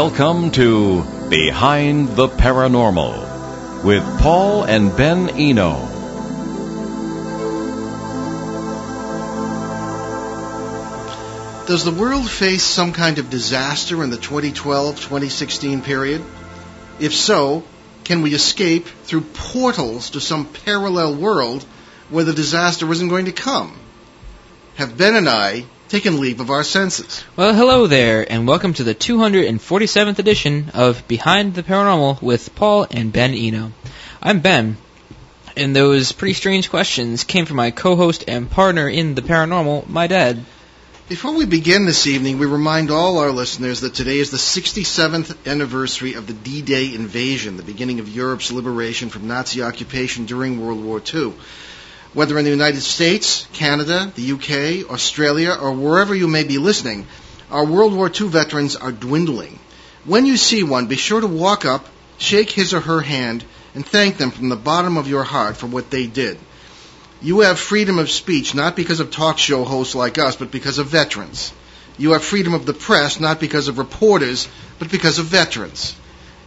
Welcome to Behind the Paranormal with Paul and Ben Eno. Does the world face some kind of disaster in the 2012 2016 period? If so, can we escape through portals to some parallel world where the disaster isn't going to come? Have Ben and I taken leave of our senses? Well, hello there, and welcome to the 247th edition of Behind the Paranormal with Paul and Ben Eno. I'm Ben, and those pretty strange questions came from my co-host and partner in the paranormal, my dad. Before we begin this evening, we remind all our listeners that today is the 67th anniversary of the D-Day invasion, the beginning of Europe's liberation from Nazi occupation during World War II. Whether in the United States, Canada, the UK, Australia, or wherever you may be listening, our World War II veterans are dwindling. When you see one, be sure to walk up, shake his or her hand, and thank them from the bottom of your heart for what they did. You have freedom of speech not because of talk show hosts like us, but because of veterans. You have freedom of the press not because of reporters, but because of veterans.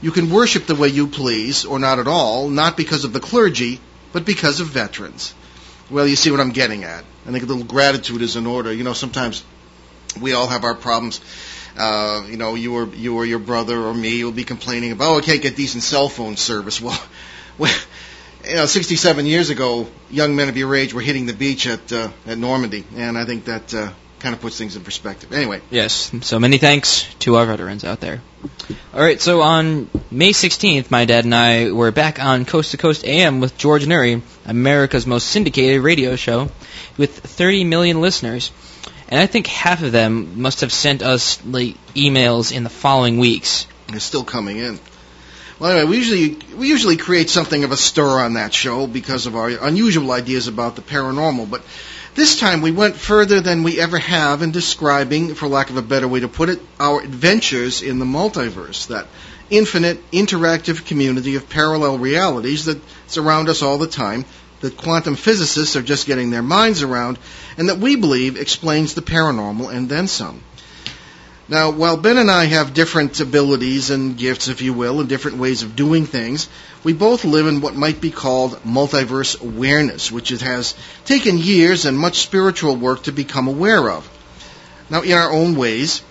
You can worship the way you please, or not at all, not because of the clergy, but because of veterans. Well, you see what I'm getting at. I think a little gratitude is in order. You know, sometimes we all have our problems. Uh, you know, you or you or your brother or me will be complaining about, oh, I can't get decent cell phone service. Well, well you know, 67 years ago, young men of your age were hitting the beach at uh, at Normandy, and I think that uh, kind of puts things in perspective. Anyway, Yes, so many thanks to our veterans out there. Alright, so on May 16th, my dad and I were back on Coast to Coast AM with George Noory, America's most syndicated radio show, with 30 million listeners. And I think half of them must have sent us like emails in the following weeks. they're still coming in. Well, anyway, we usually we usually create something of a stir on that show because of our unusual ideas about the paranormal, but this time we went further than we ever have in describing, for lack of a better way to put it, our adventures in the multiverse, that infinite interactive community of parallel realities that surround us all the time, that quantum physicists are just getting their minds around, and that we believe explains the paranormal and then some. Now, while Ben and I have different abilities and gifts, if you will, and different ways of doing things, we both live in what might be called multiverse awareness, which it has taken years and much spiritual work to become aware of. Now, in our own ways,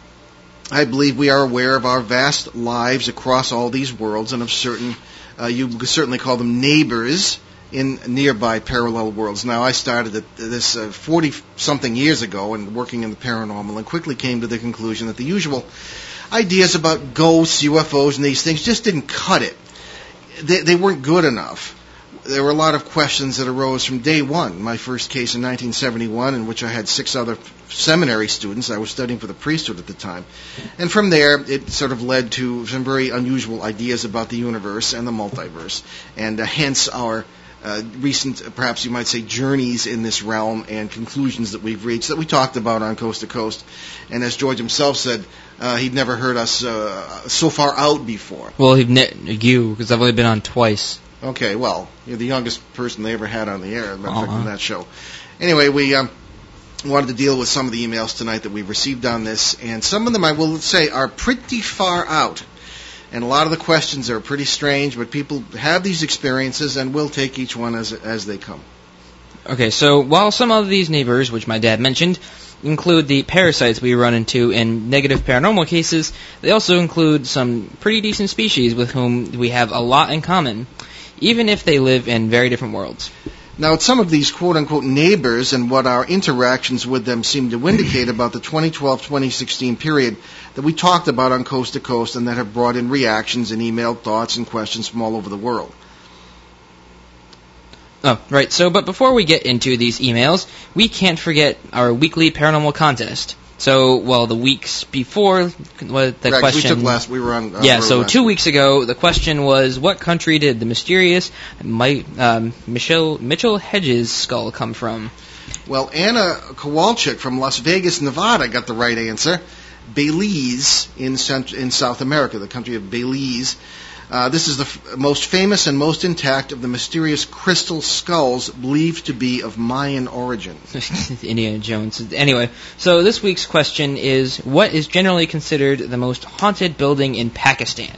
I believe we are aware of our vast lives across all these worlds and of certain, uh, you could certainly call them neighbors in nearby parallel worlds. Now, I started this 40 something years ago and working in the paranormal and quickly came to the conclusion that the usual ideas about ghosts, UFOs, and these things just didn't cut it. They, they weren't good enough. There were a lot of questions that arose from day one. My first case in 1971, in which I had six other seminary students. I was studying for the priesthood at the time. And from there, it sort of led to some very unusual ideas about the universe and the multiverse, and uh, hence our uh, recent, perhaps you might say, journeys in this realm and conclusions that we've reached that we talked about on Coast to Coast. And as George himself said, uh, he'd never heard us uh, so far out before. Well, you've ne- you, because I've only been on twice. Okay, well, you're the youngest person they ever had on the air, matter of fact, Uh-huh. on that show. Anyway, we um, wanted to deal with some of the emails tonight that we've received on this, and some of them, I will say, are pretty far out. And a lot of the questions are pretty strange, but people have these experiences, and we'll take each one as as they come. Okay, so while some of these neighbors, which my dad mentioned, include the parasites we run into in negative paranormal cases, they also include some pretty decent species with whom we have a lot in common, even if they live in very different worlds. Now, it's some of these quote unquote neighbors and what our interactions with them seem to indicate about the 2012 2016 period that we talked about on Coast to Coast and that have brought in reactions and emailed thoughts and questions from all over the world. Oh, right. So, but before we get into these emails, we can't forget our weekly paranormal contest. So, well, the weeks before what the question. we took last, we were on. Uh, yeah, we so two weeks ago, the question was, what country did the mysterious Mi- um, Michelle, Mitchell Hedges skull come from? Well, Anna Kowalczyk from Las Vegas, Nevada, got the right answer. Belize in in South America, the country of Belize. Uh, this is the f- most famous and most intact of the mysterious crystal skulls believed to be of Mayan origin. Indiana Jones. Anyway, so this week's question is what is generally considered the most haunted building in Pakistan?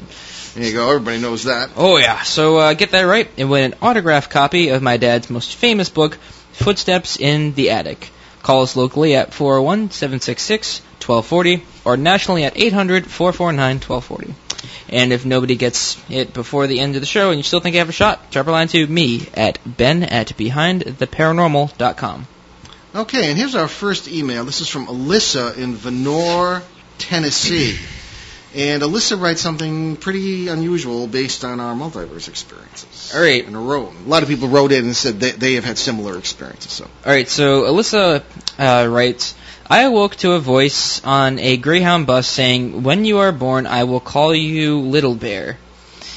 There you go. Everybody knows that. Oh yeah. So uh, get that right and win an autographed copy of my dad's most famous book, Footsteps in the Attic. Call us locally at 401-766-1240 or nationally at 800-449-1240. And if nobody gets it before the end of the show and you still think you have a shot, drop a line to me at ben at behindtheparanormal.com. Okay, and here's our first email. This is from Alyssa in Vonore, Tennessee. And Alyssa writes something pretty unusual based on our multiverse experiences. All right. In a row. A lot of people wrote in and said they, they have had similar experiences. So. All right, so Alyssa uh, writes, I awoke to a voice on a Greyhound bus saying, "When you are born, I will call you Little Bear."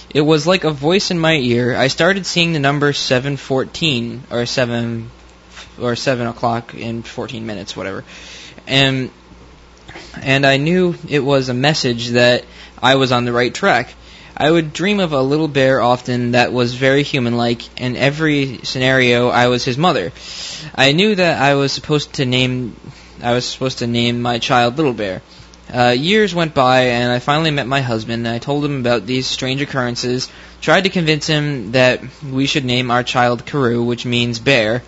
It was like a voice in my ear. I started seeing the number 714 or 7 or 7 o'clock in 14 minutes, whatever, and and I knew it was a message that I was on the right track. I would dream of a little bear often that was very human-like. In every scenario, I was his mother. I knew that I was supposed to name I was supposed to name my child Little Bear. Uh, years went by, and I finally met my husband. And I told him about these strange occurrences. Tried to convince him that we should name our child Carew, which means bear,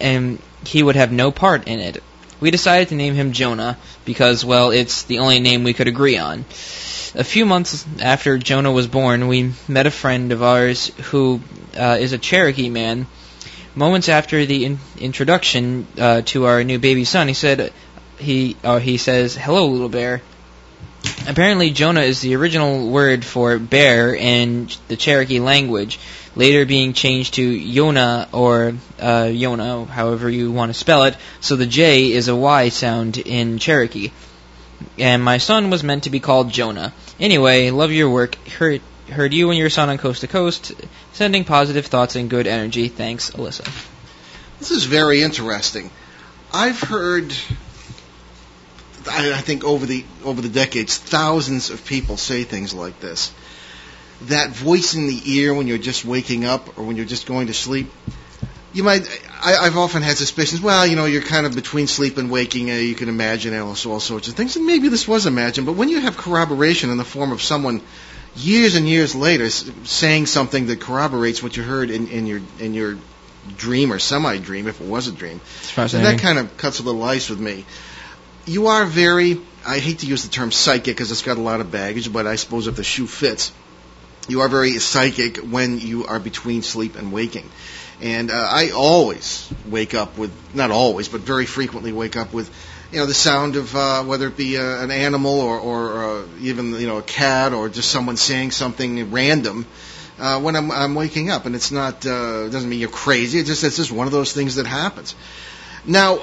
and he would have no part in it. We decided to name him Jonah because, well, it's the only name we could agree on. A few months after Jonah was born, we met a friend of ours who uh, is a Cherokee man. Moments after the in- introduction uh, to our new baby son, he said, he uh, he says, "Hello, little bear." Apparently, Jonah is the original word for bear in the Cherokee language, later being changed to Yona or uh, Yona, however you want to spell it. So the J is a Y sound in Cherokee. And my son was meant to be called Jonah. Anyway, love your work. Heard, heard you and your son on Coast to Coast. Sending positive thoughts and good energy. Thanks, Alyssa. This is very interesting. I've heard, I, I think over the over the decades, thousands of people say things like this. That voice in the ear when you're just waking up or when you're just going to sleep. You might. I, I've often had suspicions. Well, you know, you're kind of between sleep and waking. Uh, you can imagine also all sorts of things, and maybe this was imagined. But when you have corroboration in the form of someone years and years later s- saying something that corroborates what you heard in, in your in your dream or semi-dream, if it was a dream, so that kind of cuts a little ice with me. You are very, I hate to use the term psychic because it's got a lot of baggage, but I suppose if the shoe fits, you are very psychic when you are between sleep and waking. And uh, I always wake up with, not always, but very frequently wake up with, you know, the sound of uh, whether it be uh, an animal or, or uh, even, you know, a cat or just someone saying something random uh, when I'm, I'm waking up. And it's not, uh, doesn't mean you're crazy. It's just, it's just one of those things that happens. Now,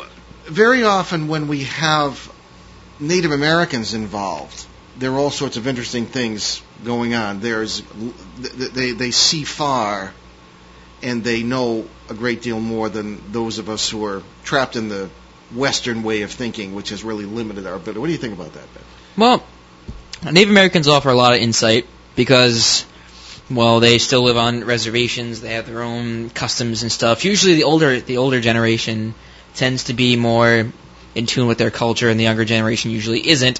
very often when we have Native Americans involved, there are all sorts of interesting things going on. There's they they see far, and they know a great deal more than those of us who are trapped in the Western way of thinking, which has really limited our ability. What do you think about that, Ben? Well, Native Americans offer a lot of insight because, well, they still live on reservations. They have their own customs and stuff. Usually, the older the older generation tends to be more in tune with their culture, and the younger generation usually isn't.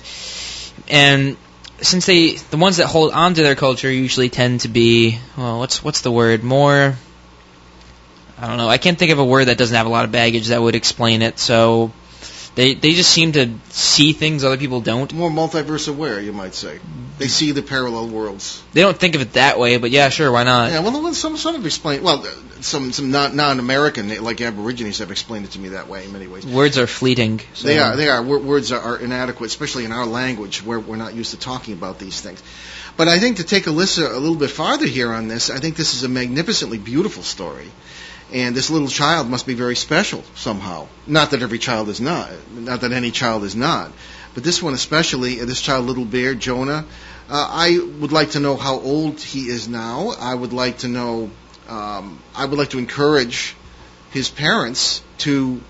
And since they, the ones that hold on to their culture, usually tend to be, well, what's what's the word? More. I don't know. I can't think of a word that doesn't have a lot of baggage that would explain it. So they they just seem to see things other people don't. More multiverse aware, you might say. They see the parallel worlds. They don't think of it that way, but yeah, sure, why not? Yeah, well, some some have explained. Well, some some non non-American, like Aborigines, have explained it to me that way in many ways. Words are fleeting. So. They are. They are. Wor- Words are, are inadequate, especially in our language, where we're not used to talking about these things. But I think to take Alyssa a little bit farther here on this, I think this is a magnificently beautiful story, and this little child must be very special somehow. Not that every child is not. Not that any child is not. But this one especially, uh, this child, little bear, Jonah. Uh, I would like to know how old he is now. I would like to know. Um, I would like to encourage his parents to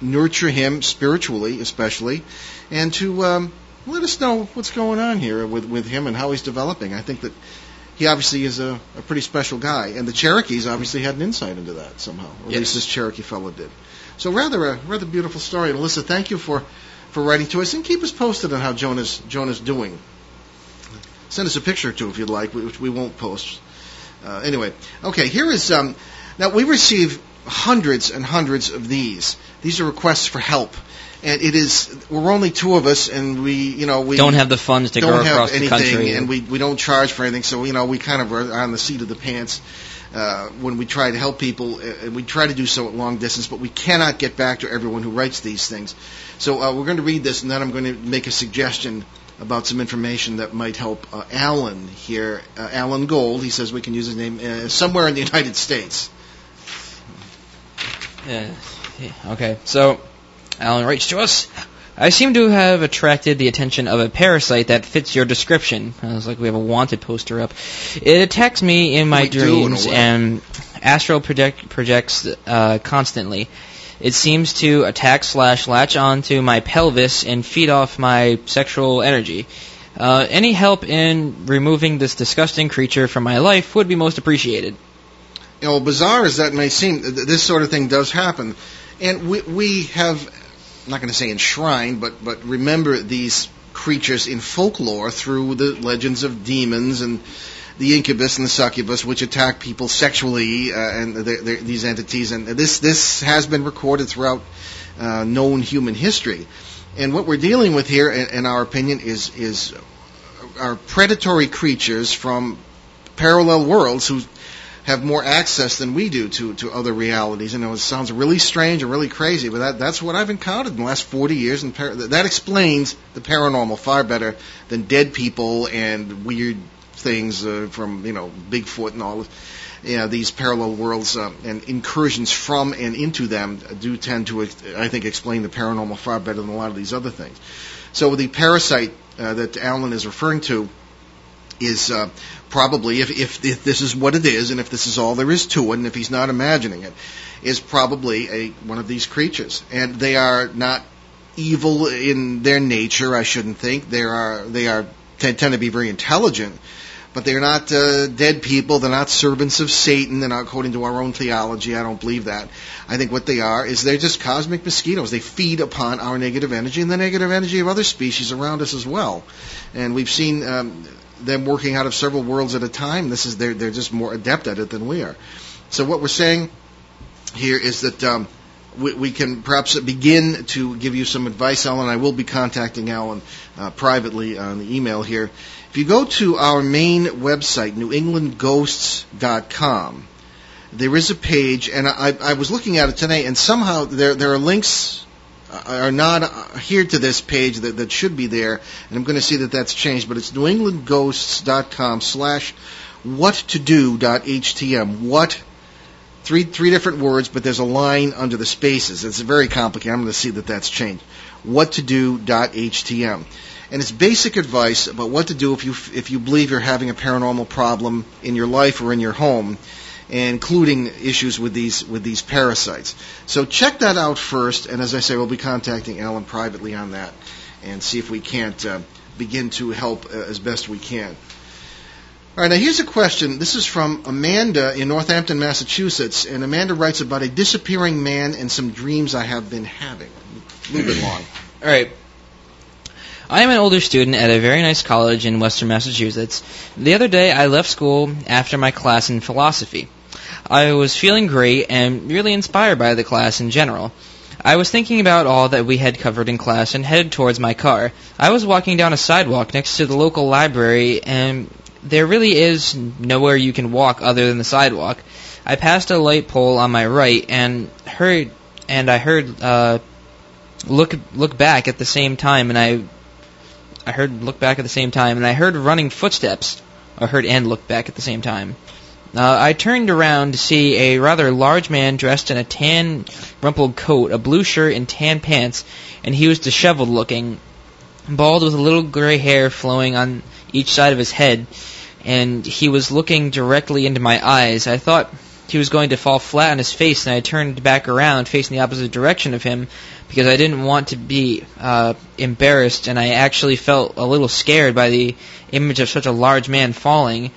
nurture him spiritually, especially, and to um, let us know what's going on here with with him and how he's developing. I think that he obviously is a, a pretty special guy, and the Cherokees obviously had an insight into that somehow. Or at least this Cherokee fellow did. So rather a rather beautiful story. And Alyssa, thank you for for writing to us, and keep us posted on how Jonah's Jonah's doing. Send us a picture or two if you'd like, which we won't post. Uh, anyway, okay, here is um, now we receive hundreds and hundreds of these. These are requests for help, and it is we're only two of us, and we you know we don't have the funds to go across the anything, country. and we we don't charge for anything. So you know we kind of are on the seat of the pants uh, when we try to help people, uh, and we try to do so at long distance, but we cannot get back to everyone who writes these things. So uh, we're going to read this, and then I'm going to make a suggestion about some information that might help uh, Alan here. Uh, Alan Gold, he says we can use his name uh, somewhere in the United States. Okay, so Alan writes to us. I seem to have attracted the attention of a parasite that fits your description. It's like we have a wanted poster up. It attacks me in my We dreams and astral project, projects uh, constantly. It seems to attack slash latch onto my pelvis and feed off my sexual energy. Uh, any help in removing this disgusting creature from my life would be most appreciated. You know, bizarre as that may seem, th- this sort of thing does happen, and we we have, I'm not going to say enshrined, but but remember these creatures in folklore through the legends of demons and the incubus and the succubus, which attack people sexually, uh, and they're, they're, these entities, and this this has been recorded throughout uh, known human history, and what we're dealing with here, in, in our opinion, is is are predatory creatures from parallel worlds who have more access than we do to, to other realities. I know it sounds really strange and really crazy, but that, that's what I've encountered in the last 40 years. And par- that explains the paranormal far better than dead people and weird things uh, from, you know, Bigfoot and all. You know, these parallel worlds uh, and incursions from and into them do tend to, I think, explain the paranormal far better than a lot of these other things. So the parasite uh, that Alan is referring to is uh, probably, if, if if this is what it is, and if this is all there is to it, and if he's not imagining it, is probably a one of these creatures, and they are not evil in their nature. I shouldn't think they are. They are tend, tend to be very intelligent, but they're not uh, dead people. They're not servants of Satan. They're not according to our own theology. I don't believe that. I think what they are is they're just cosmic mosquitoes. They feed upon our negative energy and the negative energy of other species around us as well. And we've seen um, them working out of several worlds at a time. This is they're they're just more adept at it than we are. So what we're saying here is that um, we, we can perhaps begin to give you some advice, Alan. I will be contacting Alan uh, privately on the email here. If you go to our main website, newenglandghosts.com, there is a page, and I, I was looking at it today, and somehow there there are links are not uh, here to this page that, that should be there, and I'm going to see that that's changed, but it's newenglandghosts.com slash whattodo.htm. What three three different words, but there's a line under the spaces. It's very complicated. I'm going to see that that's changed. What to do.htm, and it's basic advice about what to do if you if you believe you're having a paranormal problem in your life or in your home, including issues with these with these parasites. So check that out first, and as I say, we'll be contacting Alan privately on that and see if we can't uh, begin to help uh, as best we can. All right, now here's a question. This is from Amanda in Northampton, Massachusetts, and Amanda writes about a disappearing man and some dreams I have been having. A little bit long. All right. I am an older student at a very nice college in western Massachusetts. The other day, I left school after my class in philosophy. I was feeling great and really inspired by the class in general. I was thinking about all that we had covered in class and headed towards my car. I was walking down a sidewalk next to the local library, and there really is nowhere you can walk other than the sidewalk. I passed a light pole on my right and heard, and I heard uh, look look back at the same time, and I I heard look back at the same time, and I heard running footsteps. I heard and look back at the same time. Uh, I turned around to see a rather large man dressed in a tan, rumpled coat, a blue shirt, and tan pants, and he was disheveled looking, bald with a little gray hair flowing on each side of his head, and he was looking directly into my eyes. I thought he was going to fall flat on his face, and I turned back around, facing the opposite direction of him, because I didn't want to be uh, embarrassed, and I actually felt a little scared by the image of such a large man falling.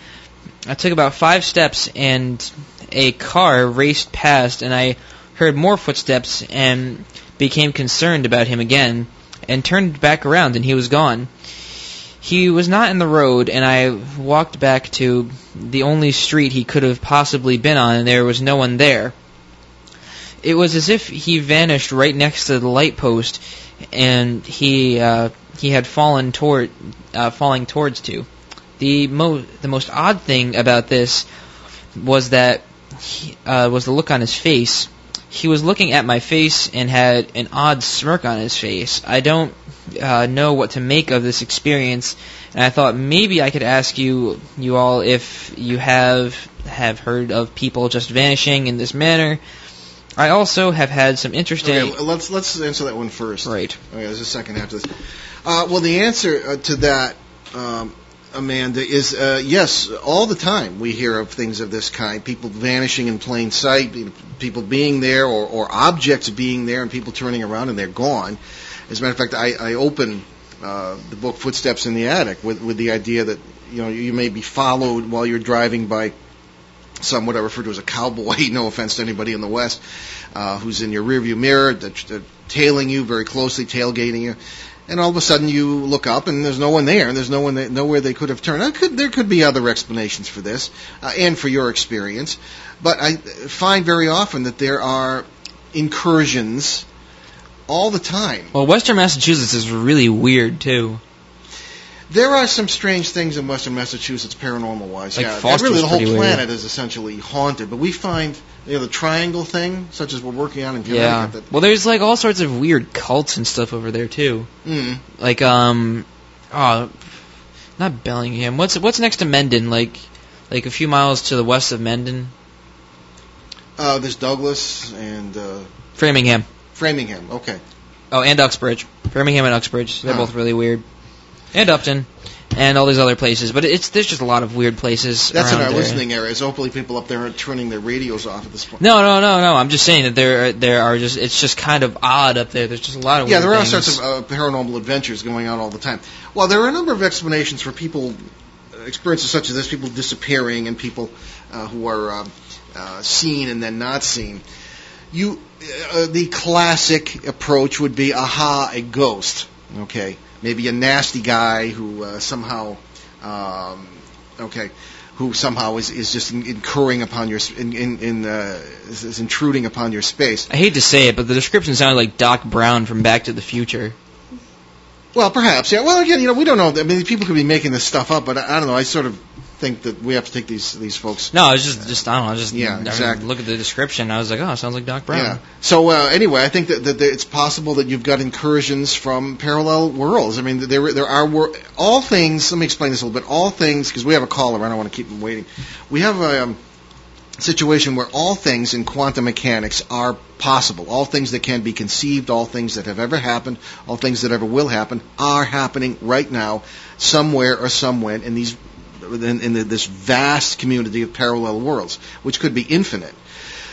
I took about five steps and a car raced past, and I heard more footsteps and became concerned about him again, and turned back around, and he was gone. He was not in the road, and I walked back to the only street he could have possibly been on, and there was no one there. It was as if he vanished right next to the light post, and he uh, he had fallen toward uh, falling towards to. The mo- the most odd thing about this was that he, uh, was the look on his face. He was looking at my face and had an odd smirk on his face. I don't uh, know what to make of this experience, and I thought maybe I could ask you you all if you have have heard of people just vanishing in this manner. I also have had some interesting. Okay, let's let's answer that one first. Right. Okay, there's a second half to this. Uh, well, the answer uh, to that, um, Amanda, is uh, yes. All the time we hear of things of this kind: people vanishing in plain sight, people being there, or, or objects being there, and people turning around and they're gone. As a matter of fact, I, I open uh, the book Footsteps in the Attic with, with the idea that you know you may be followed while you're driving by some what I refer to as a cowboy. No offense to anybody in the West uh, who's in your rearview mirror, uh, tailing you very closely, tailgating you. And all of a sudden, you look up and there's no one there, and there's no one that, nowhere they could have turned. There could, there could be other explanations for this, uh, and for your experience. But I find very often that there are incursions all the time. Well, Western Massachusetts is really weird too. There are some strange things in Western Massachusetts, paranormal wise. Like yeah, Foster's really the whole pretty weird. planet is essentially haunted. But we find you know the triangle thing, such as we're working on in Connecticut. Yeah. Well, there's like all sorts of weird cults and stuff over there too. Mm, Like um, oh, not Bellingham. What's what's next to Mendon? Like like a few miles to the west of Mendon, uh, there's Douglas and uh, Framingham. Framingham. Okay. Oh, and Uxbridge. Framingham and Uxbridge. They're Huh. both really weird. And Upton. And all these other places. But it's there's just a lot of weird places. That's in our there. listening area. So hopefully people up there aren't turning their radios off at this point. No, no, no, no. I'm just saying that there are, there are just it's just kind of odd up there. There's just a lot of Yeah, there are things. sorts of uh, paranormal adventures going on all the time. Well, there are a number of explanations for people uh, experiences such as this: people disappearing and people uh, who are um, uh, seen and then not seen. You, uh, the classic approach would be, aha, a ghost. Okay, maybe a nasty guy who uh, somehow, um, okay, who somehow is, is just incurring upon your in, in, in uh, is, is intruding upon your space. I hate to say it, but the description sounded like Doc Brown from Back to the Future. Well, perhaps, yeah. Well, again, you know, we don't know. I mean, people could be making this stuff up, but I, I don't know. I sort of think that we have to take these these folks. No, it's just just I don't know. Just Yeah, I exactly. Look at the description. I was like, oh, sounds like Doc Brown. Yeah. So uh, anyway, I think that, that it's possible that you've got incursions from parallel worlds. I mean, there there are wor- all things. Let me explain this a little bit. All things, because we have a caller. I don't want to keep him waiting. We have a um, situation where all things in quantum mechanics are possible. All things that can be conceived, all things that have ever happened, all things that ever will happen, are happening right now, somewhere or somewhen in these in, in this vast community of parallel worlds, which could be infinite.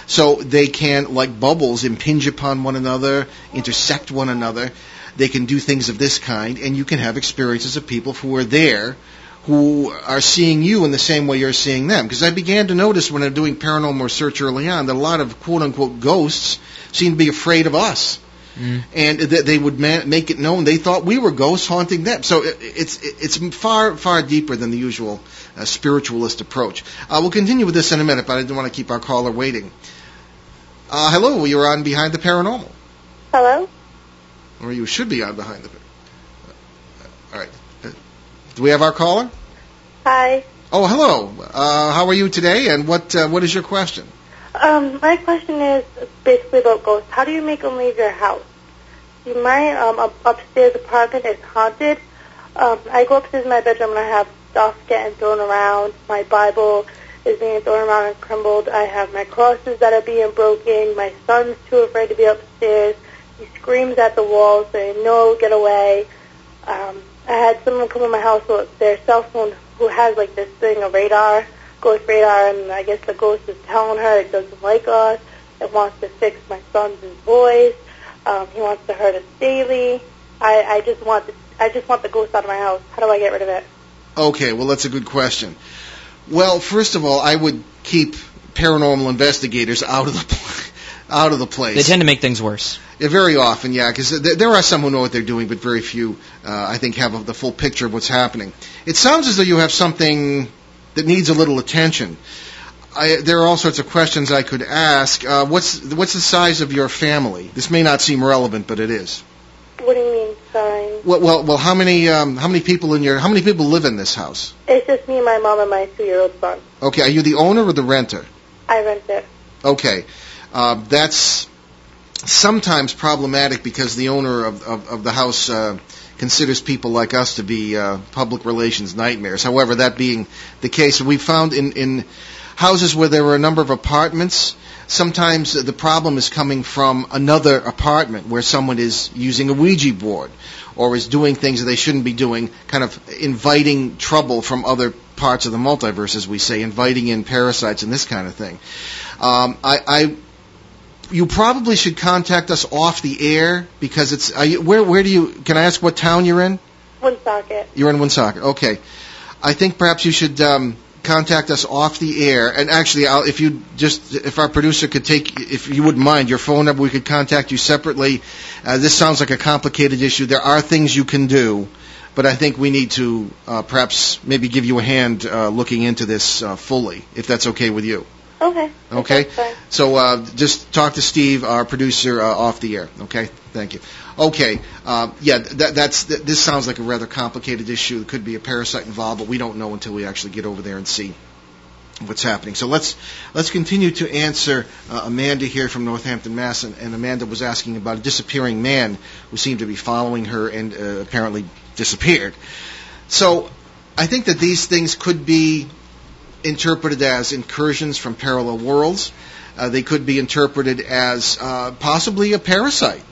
So they can, like bubbles, impinge upon one another, intersect one another. They can do things of this kind, and you can have experiences of people who are there who are seeing you in the same way you're seeing them. Because I began to notice when I'm doing paranormal research early on that a lot of quote unquote ghosts seem to be afraid of us. Mm. And that they would ma- make it known they thought we were ghosts haunting them. So it, it's it's far far deeper than the usual uh, spiritualist approach. Uh, we'll continue with this in a minute, but I didn't want to keep our caller waiting. Uh, hello, you're on Behind the Paranormal, Hello? or you should be on Behind the. All right. Uh, Do we have our caller? Hi. Oh, hello. Uh, how are you today? And what uh, what is your question? Um, my question is basically about ghosts. How do you make them leave your house? See, my um, upstairs apartment is haunted. Um, I go upstairs in my bedroom and I have stuff getting thrown around. My Bible is being thrown around and crumbled. I have my crosses that are being broken. My son's too afraid to be upstairs. He screams at the walls saying, no, get away. Um, I had someone come in my house with their cell phone who has like this thing, a radar, ghost radar, and I guess the ghost is telling her it doesn't like us. It wants to fix my son's voice. Um, he wants to hurt us daily. I, I just want the, I just want the ghost out of my house. How do I get rid of it? Okay, well that's a good question. Well, first of all, I would keep paranormal investigators out of the out of the place. They tend to make things worse. Yeah, very often, yeah, because th- there are some who know what they're doing, but very few, uh, I think, have a, the full picture of what's happening. It sounds as though you have something that needs a little attention. I, there are all sorts of questions I could ask. Uh, what's what's the size of your family? This may not seem relevant, but it is. What do you mean, sorry? Well, well, well how many um, how many people in your how many people live in this house? It's just me, my mom, and my two-year-old son. Okay, are you the owner or the renter? I rent it. Okay, uh, that's sometimes problematic because the owner of, of, of the house uh, considers people like us to be uh, public relations nightmares. However, that being the case, we found in, in houses where there were a number of apartments, sometimes the problem is coming from another apartment where someone is using a Ouija board or is doing things that they shouldn't be doing, kind of inviting trouble from other parts of the multiverse, as we say, inviting in parasites and this kind of thing. Um, I, I you probably should contact us off the air because it's are you, where where do you can I ask what town you're in? Woonsocket. You're in Woonsocket. Okay. I think perhaps you should um, contact us off the air. And actually, I'll, if you just if our producer could take if you wouldn't mind your phone number, we could contact you separately. Uh, this sounds like a complicated issue. There are things you can do. But I think we need to uh, perhaps maybe give you a hand uh, looking into this uh, fully, if that's okay with you. Okay. Okay. So uh, just talk to Steve, our producer, uh, off the air. Okay. Thank you. Okay. Uh, yeah. That, that's th- this sounds like a rather complicated issue. There could be a parasite involved, but we don't know until we actually get over there and see what's happening. So let's let's continue to answer uh, Amanda here from Northampton, Mass. And, and Amanda was asking about a disappearing man who seemed to be following her and uh, apparently disappeared. So I think that these things could be interpreted as incursions from parallel worlds. Uh, they could be interpreted as uh, possibly a parasite.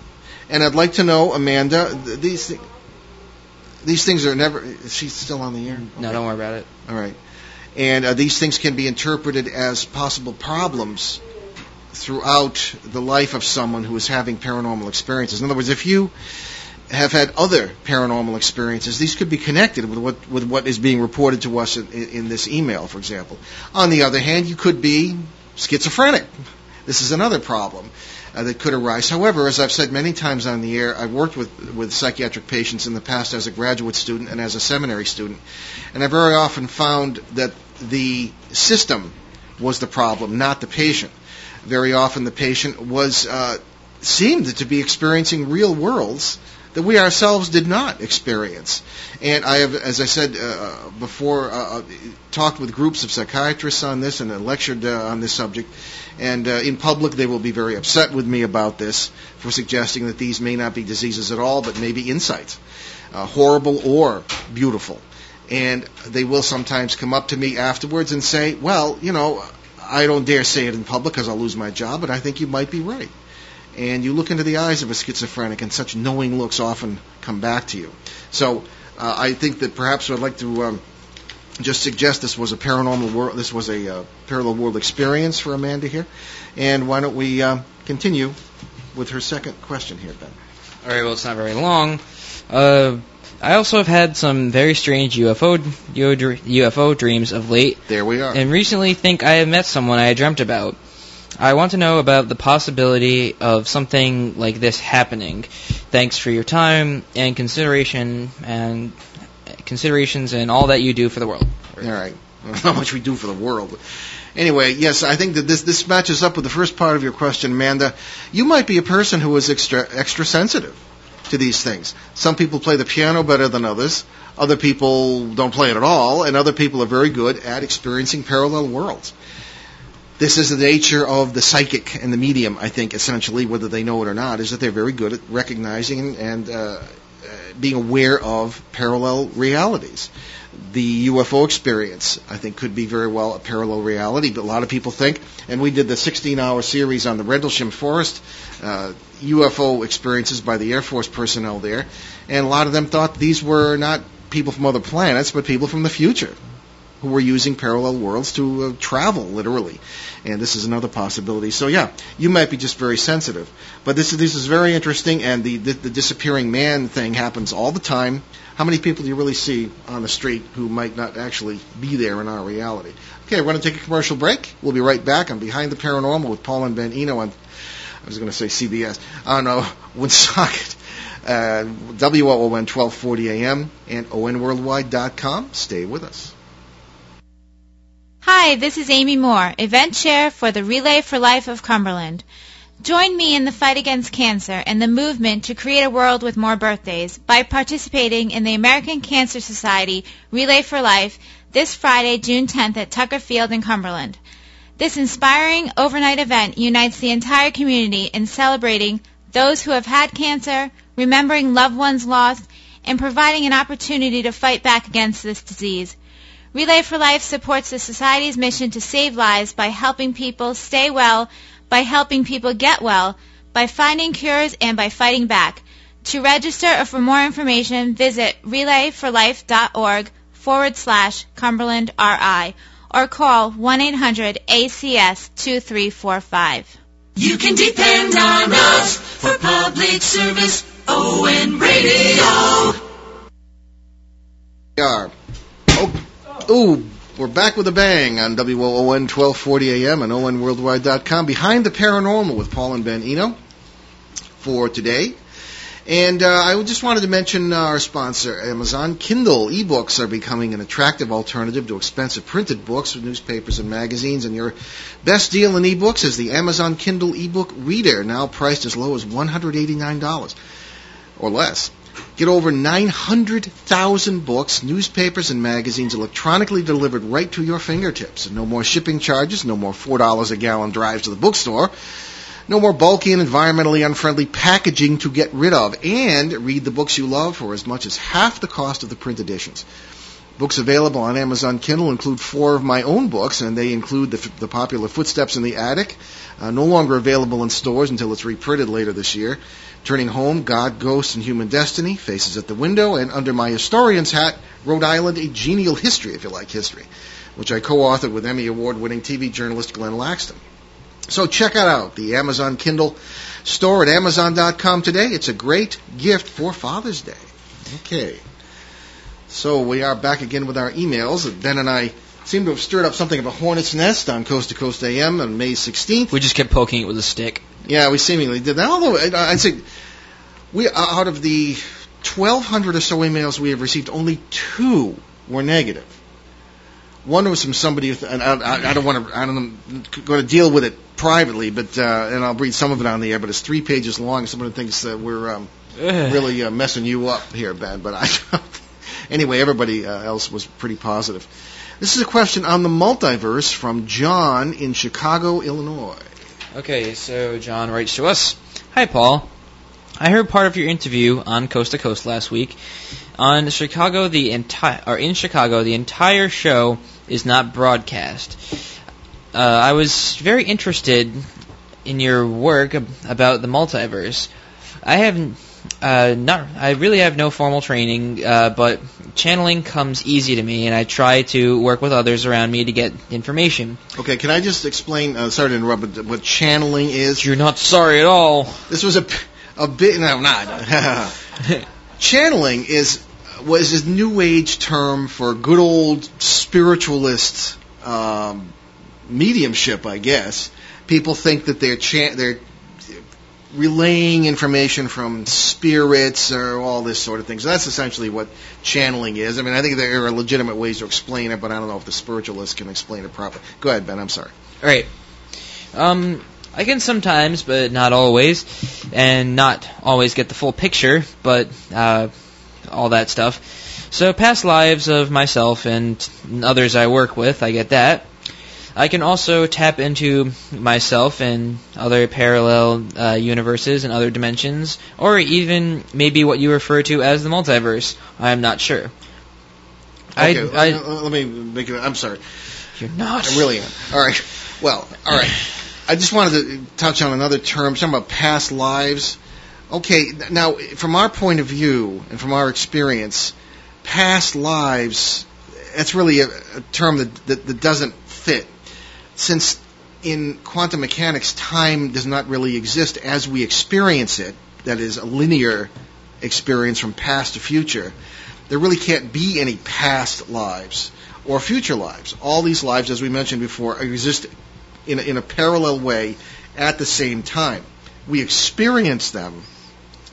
And I'd like to know, Amanda, th- these thi- these things are never. She's still on the air? No, don't worry about it. All right. And uh, these things can be interpreted as possible problems throughout the life of someone who is having paranormal experiences. In other words, if you have had other paranormal experiences, these could be connected with what with what is being reported to us in, in, this email, for example. On the other hand, you could be schizophrenic. This is another problem uh, that could arise. However, as I've said many times on the air, I've worked with with psychiatric patients in the past as a graduate student and as a seminary student, and I very often found that the system was the problem, not the patient. Very often, the patient was uh, seemed to be experiencing real worlds that we ourselves did not experience. And I have, as I said uh, before, uh, talked with groups of psychiatrists on this and uh, lectured uh, on this subject. And uh, in public, they will be very upset with me about this for suggesting that these may not be diseases at all, but maybe insights, uh, horrible or beautiful. And they will sometimes come up to me afterwards and say, well, you know, I don't dare say it in public because I'll lose my job, but I think you might be right and you look into the eyes of a schizophrenic, and such knowing looks often come back to you. So uh, I think that perhaps I'd like to um, just suggest this was a paranormal world, this was a uh, parallel world experience for Amanda here, and why don't we uh, continue with her second question here, Ben? All right, well, it's not very long. Uh, I also have had some very strange UFO UFO dreams of late, There we are. and recently think I have met someone I had dreamt about. I want to know about the possibility of something like this happening. Thanks for your time and consideration and considerations and all that you do for the world. All right. How much we do for the world. Anyway, yes, I think that this this matches up with the first part of your question, Amanda. You might be a person who is extra extra sensitive to these things. Some people play the piano better than others. Other people don't play it at all, and other people are very good at experiencing parallel worlds. This is the nature of the psychic and the medium, I think, essentially, whether they know it or not, is that they're very good at recognizing and uh, uh, being aware of parallel realities. The UFO experience, I think, could be very well a parallel reality, but a lot of people think, and we did the 16 hour series on the Rendlesham Forest uh, UFO experiences by the Air Force personnel there, and a lot of them thought these were not people from other planets, but people from the future who were using parallel worlds to uh, travel, literally. And this is another possibility. So yeah, you might be just very sensitive. But this, this is very interesting, and the, the, the disappearing man thing happens all the time. how many people do you really see on the street who might not actually be there in our reality? Okay, we're going to take a commercial break. We'll be right back on Behind the Paranormal with Paul and Ben Eno on, I was going to say CBS, on uh, Woonsocket, uh, WOON 1240 AM and ONWorldwide.com. Stay with us. Hi, this is Amy Moore, event chair for the Relay for Life of Cumberland. Join me in the fight against cancer and the movement to create a world with more birthdays by participating in the American Cancer Society Relay for Life this Friday, June 10th at Tucker Field in Cumberland. This inspiring overnight event unites the entire community in celebrating those who have had cancer, remembering loved ones lost, and providing an opportunity to fight back against this disease. Relay for Life supports the Society's mission to save lives by helping people stay well by helping people get well, by finding cures, and by fighting back. To register or for more information, visit relayforlife.org forward slash Cumberland RI or call 1-800-ACS-2345. You can depend on us for public service. ON Radio. We are. Oh, ooh, we're back with a bang on WOON 1240 AM and ONWorldwide.com. Behind the Paranormal with Paul and Ben Eno for today. And uh, I just wanted to mention our sponsor, Amazon. Kindle ebooks are becoming an attractive alternative to expensive printed books, newspapers, and magazines. And your best deal in ebooks is the Amazon Kindle ebook reader, now priced as low as $189 or less. Get over 900,000 books, newspapers, and magazines electronically delivered right to your fingertips. No more shipping charges, no more $4 a gallon drives to the bookstore. No more bulky and environmentally unfriendly packaging to get rid of. And read the books you love for as much as half the cost of the print editions. Books available on Amazon Kindle include four of my own books, and they include the, the popular Footsteps in the Attic, uh, no longer available in stores until it's reprinted later this year. Turning Home, God, Ghosts, and Human Destiny, Faces at the Window, and under my historian's hat, Rhode Island, A Genial History, if you like history, which I co-authored with Emmy Award-winning TV journalist Glenn Laxton. So check it out, the Amazon Kindle store at Amazon.com today. It's a great gift for Father's Day. Okay. So we are back again with our emails. Ben and I seem to have stirred up something of a hornet's nest on Coast to Coast AM on May 16th. We just kept poking it with a stick. Yeah, we seemingly did that. Although I'd say we out of the 1,200 or so emails we have received, only two were negative. One was from somebody, and I, I don't want to, I don't going to deal with it privately, but uh, and I'll read some of it on the air. But it's three pages long. And someone thinks that we're um, really uh, messing you up here, Ben. But I don't. anyway, everybody uh, else was pretty positive. This is a question on the multiverse from John in Chicago, Illinois. Okay, so John writes to us. Hi, Paul. I heard part of your interview on Coast to Coast last week. On Chicago, the entire or in Chicago, the entire show is not broadcast. Uh, I was very interested in your work about the multiverse. I have uh, not. I really have no formal training, uh, but channeling comes easy to me, and I try to work with others around me to get information. Okay, can I just explain? Uh, sorry to interrupt, but what channeling is? You're not sorry at all. This was a a bit. No, not. channeling is was a new age term for good old spiritualist um, mediumship, I guess. People think that they're cha- they're relaying information from spirits or all this sort of thing. So that's essentially what channeling is. I mean, I think there are legitimate ways to explain it, but I don't know if the spiritualists can explain it properly. Go ahead, Ben. I'm sorry. All right. Um, I can sometimes, but not always, and not always get the full picture, but uh, all that stuff. So past lives of myself and others I work with, I get that. I can also tap into myself and other parallel uh, universes and other dimensions, or even maybe what you refer to as the multiverse. I am not sure. Okay, I, I, let me make it. I'm sorry. You're not. I really am. All right. Well, all right. I just wanted to touch on another term, talking about past lives. Okay, now from our point of view and from our experience, past lives, that's really a, a term that, that, that doesn't fit since in quantum mechanics, time does not really exist as we experience it, that is, a linear experience from past to future, there really can't be any past lives or future lives. All these lives, as we mentioned before, exist in a, in a parallel way at the same time. We experience them,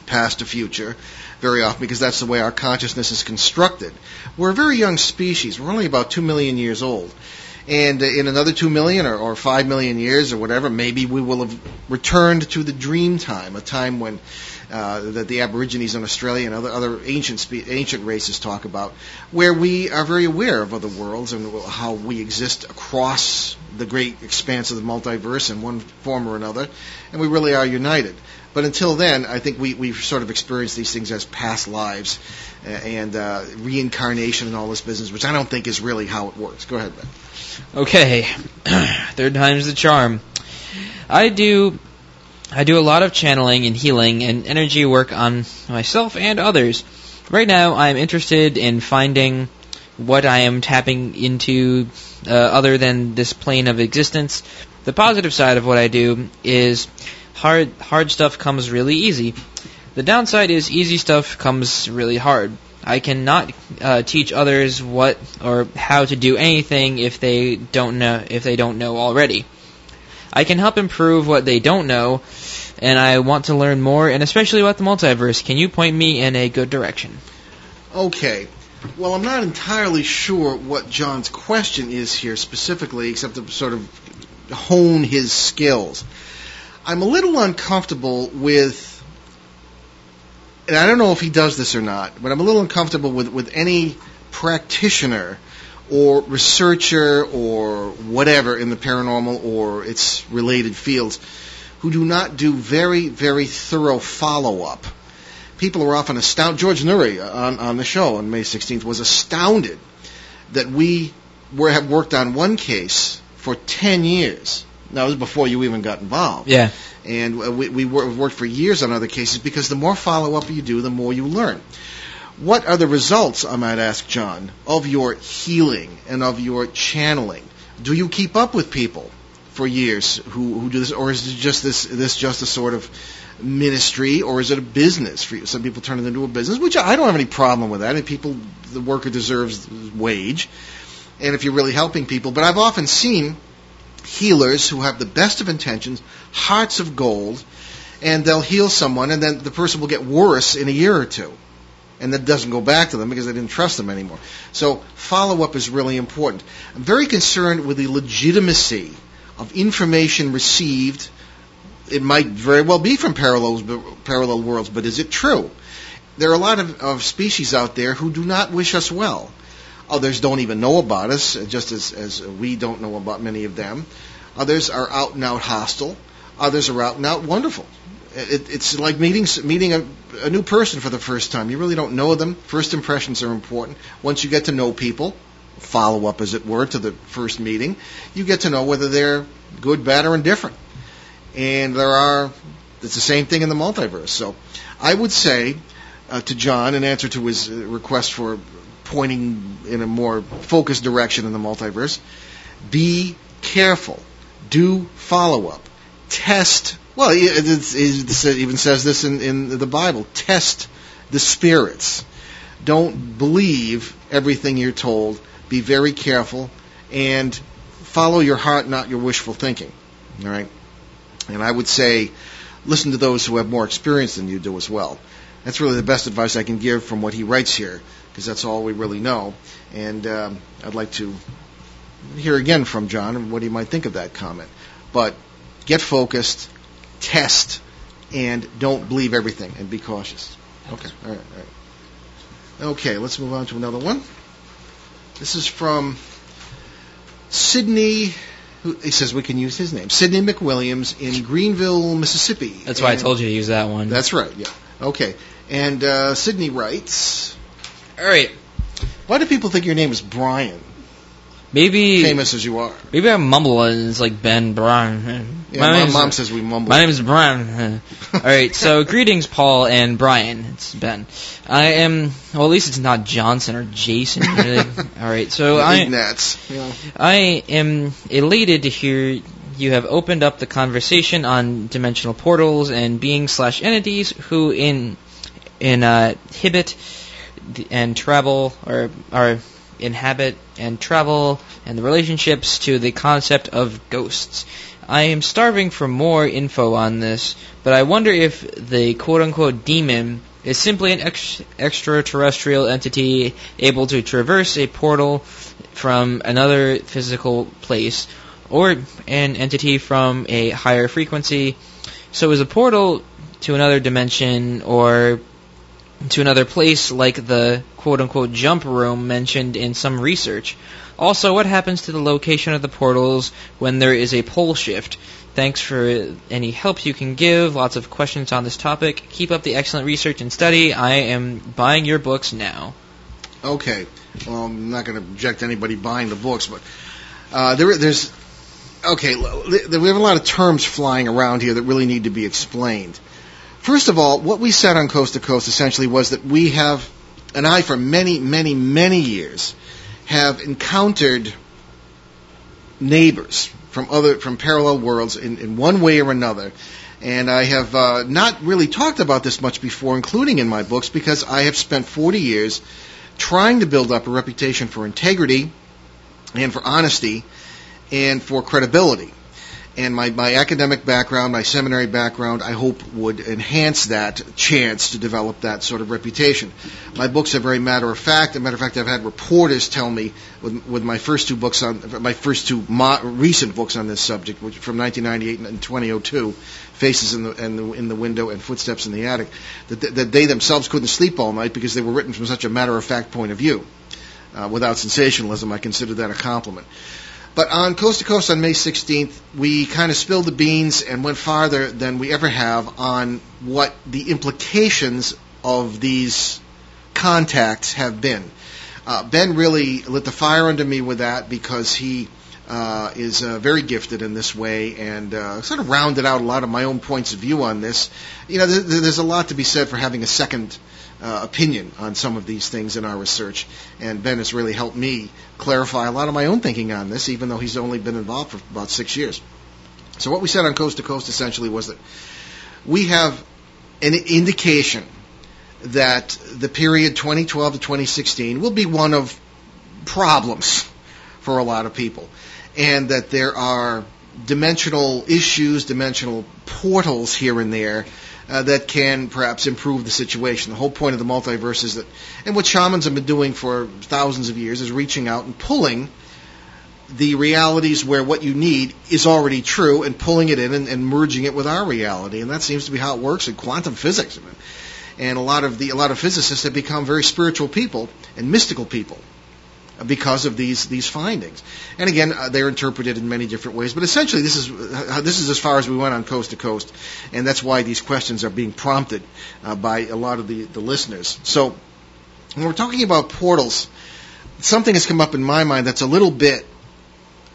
past to future, very often because that's the way our consciousness is constructed. We're a very young species. We're only about two million years old. And in another two million or, or five million years or whatever, maybe we will have returned to the dream time, a time when uh, that the Aborigines in Australia and other, other ancient spe- ancient races talk about, where we are very aware of other worlds and how we exist across the great expanse of the multiverse in one form or another, and we really are united. But until then, I think we, we've sort of experienced these things as past lives uh, and uh, reincarnation and all this business, which I don't think is really how it works. Go ahead, Ben. Okay, third time's the charm. I do, I do a lot of channeling and healing and energy work on myself and others. Right now, I'm interested in finding what I am tapping into uh, other than this plane of existence. The positive side of what I do is hard hard stuff comes really easy. The downside is easy stuff comes really hard. I cannot uh, teach others what or how to do anything if they don't know if they don't know already. I can help improve what they don't know, and I want to learn more, and especially about the multiverse. Can you point me in a good direction? Okay. Well, I'm not entirely sure what John's question is here specifically, except to sort of hone his skills. I'm a little uncomfortable with, and I don't know if he does this or not, but I'm a little uncomfortable with, with any practitioner or researcher or whatever in the paranormal or its related fields who do not do very, very thorough follow up. People are often astounded. George Noory uh, on, on the show on May 16th was astounded that we were, have worked on one case for 10 years. That was before you even got involved. Yeah. And uh, we, we wor- worked for years on other cases because the more follow up you do, the more you learn. What are the results, I might ask John, of your healing and of your channeling? Do you keep up with people for years who, who do this, or is it just this this just a sort of ministry, or is it a business for you? Some people turn it into a business, which I don't have any problem with that. And people, the worker deserves wage, and if you're really helping people. But I've often seen healers who have the best of intentions, hearts of gold, and they'll heal someone, and then the person will get worse in a year or two. And that doesn't go back to them because they didn't trust them anymore. So follow up is really important. I'm very concerned with the legitimacy of information received. It might very well be from parallel worlds, but is it true? There are a lot of, of species out there who do not wish us well. Others don't even know about us, just as, as we don't know about many of them. Others are out and out hostile. Others are out and out wonderful. It, it's like meeting meeting a, a new person for the first time. You really don't know them. First impressions are important. Once you get to know people, follow up, as it were, to the first meeting, you get to know whether they're good, bad, or indifferent. And there are, it's the same thing in the multiverse. So I would say uh, to John, in answer to his uh, request for pointing in a more focused direction in the multiverse, be careful. Do follow up. Test. Well, it, it, it even says this in, in the Bible. Test the spirits. Don't believe everything you're told. Be very careful and follow your heart, not your wishful thinking. All right. And I would say, listen to those who have more experience than you do as well. That's really the best advice I can give from what he writes here, because that's all we really know. And um, I'd like to hear again from John and what he might think of that comment. But get focused, test, and don't believe everything, and be cautious. Okay. All right. All right. Okay. Let's move on to another one. This is from Sydney. Who, he says we can use his name. Sydney McWilliams in Greenville, Mississippi. That's why I told you to use that one. That's right. Yeah. Okay. And uh, Sydney writes, All right. "Why do people think your name is Brian? Maybe Famous as you are. maybe I mumble and it's like Ben Brown. Yeah, My mom, name's- mom says we mumble. My name is Brian. All right, so greetings, Paul and Brian. It's Ben. I am well. At least it's not Johnson or Jason. really. All right, so I Ignatz. Yeah. I am elated to hear you have opened up the conversation on dimensional portals and beings slash entities who in uh, inhibit the, and travel or or inhabit and travel and the relationships to the concept of ghosts. I am starving for more info on this, but I wonder if the quote unquote demon is simply an ex- extraterrestrial entity able to traverse a portal from another physical place or an entity from a higher frequency. So is a portal to another dimension or to another place like the quote unquote jump room mentioned in some research. Also, what happens to the location of the portals when there is a pole shift? Thanks for any help you can give. Lots of questions on this topic. Keep up the excellent research and study. I am buying your books now. Okay. Well, I'm not going to object to anybody buying the books, but uh, there, there's okay. We have a lot of terms flying around here that really need to be explained. First of all, what we said on Coast to Coast essentially was that we have, and I for many, many, many years, have encountered neighbors from other from parallel worlds in, in one way or another. And I have uh, not really talked about this much before, including in my books, because I have spent 40 years trying to build up a reputation for integrity and for honesty and for credibility. And my, my academic background, my seminary background, I hope would enhance that chance to develop that sort of reputation. My books are very matter of fact. As a matter of fact, I've had reporters tell me with, with my first two books on, my first two mo- recent books on this subject, which from 1998 and 2002, Faces in the, in the, in the Window and Footsteps in the Attic, that, that they themselves couldn't sleep all night because they were written from such a matter of fact point of view. Uh, without sensationalism, I consider that a compliment. But on Coast to Coast on May 16th, we kind of spilled the beans and went farther than we ever have on what the implications of these contacts have been. Uh, ben really lit the fire under me with that because he uh, is uh, very gifted in this way and uh, sort of rounded out a lot of my own points of view on this. You know, th- th- there's a lot to be said for having a second uh, opinion on some of these things in our research, and Ben has really helped me clarify a lot of my own thinking on this, even though he's only been involved for about six years. So what we said on Coast to Coast essentially was that we have an indication that the period 2012 to 2016 will be one of problems for a lot of people, and that there are dimensional issues, dimensional portals here and there uh, that can perhaps improve the situation. The whole point of the multiverse is that, and what shamans have been doing for thousands of years is reaching out and pulling the realities where what you need is already true and pulling it in and, and merging it with our reality. And that seems to be how it works in quantum physics. I mean, and a lot of the a lot of physicists have become very spiritual people and mystical people because of these these findings. And again, uh, they're interpreted in many different ways. But essentially, this is uh, this is as far as we went on coast to coast, and that's why these questions are being prompted uh, by a lot of the the listeners. So when we're talking about portals, something has come up in my mind that's a little bit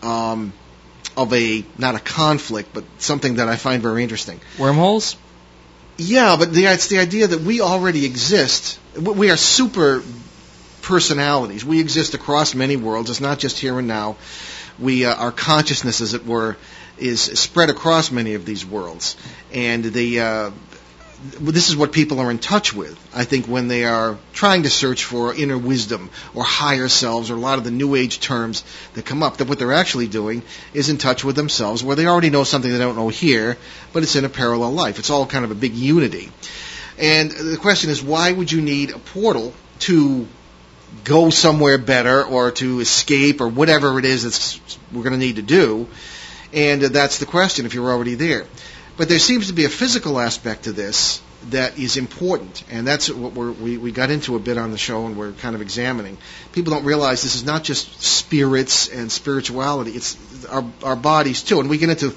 um, of a not a conflict, but something that I find very interesting. Wormholes? Yeah, but the, it's the idea that we already exist. We we are super personalities. We exist across many worlds. It's not just here and now. We, uh, our consciousness, as it were, is spread across many of these worlds, and the. Uh, this is what people are in touch with, I think, when they are trying to search for inner wisdom or higher selves or a lot of the new age terms that come up. That what they're actually doing is in touch with themselves, where they already know something they don't know here, but it's in a parallel life. It's all kind of a big unity. And the question is, why would you need a portal to go somewhere better or to escape or whatever it is that we're going to need to do? And that's the question if you're already there. But there seems to be a physical aspect to this that is important, and that's what we we got into a bit on the show, and we're kind of examining. People don't realize this is not just spirits and spirituality; it's our our bodies too, and we get into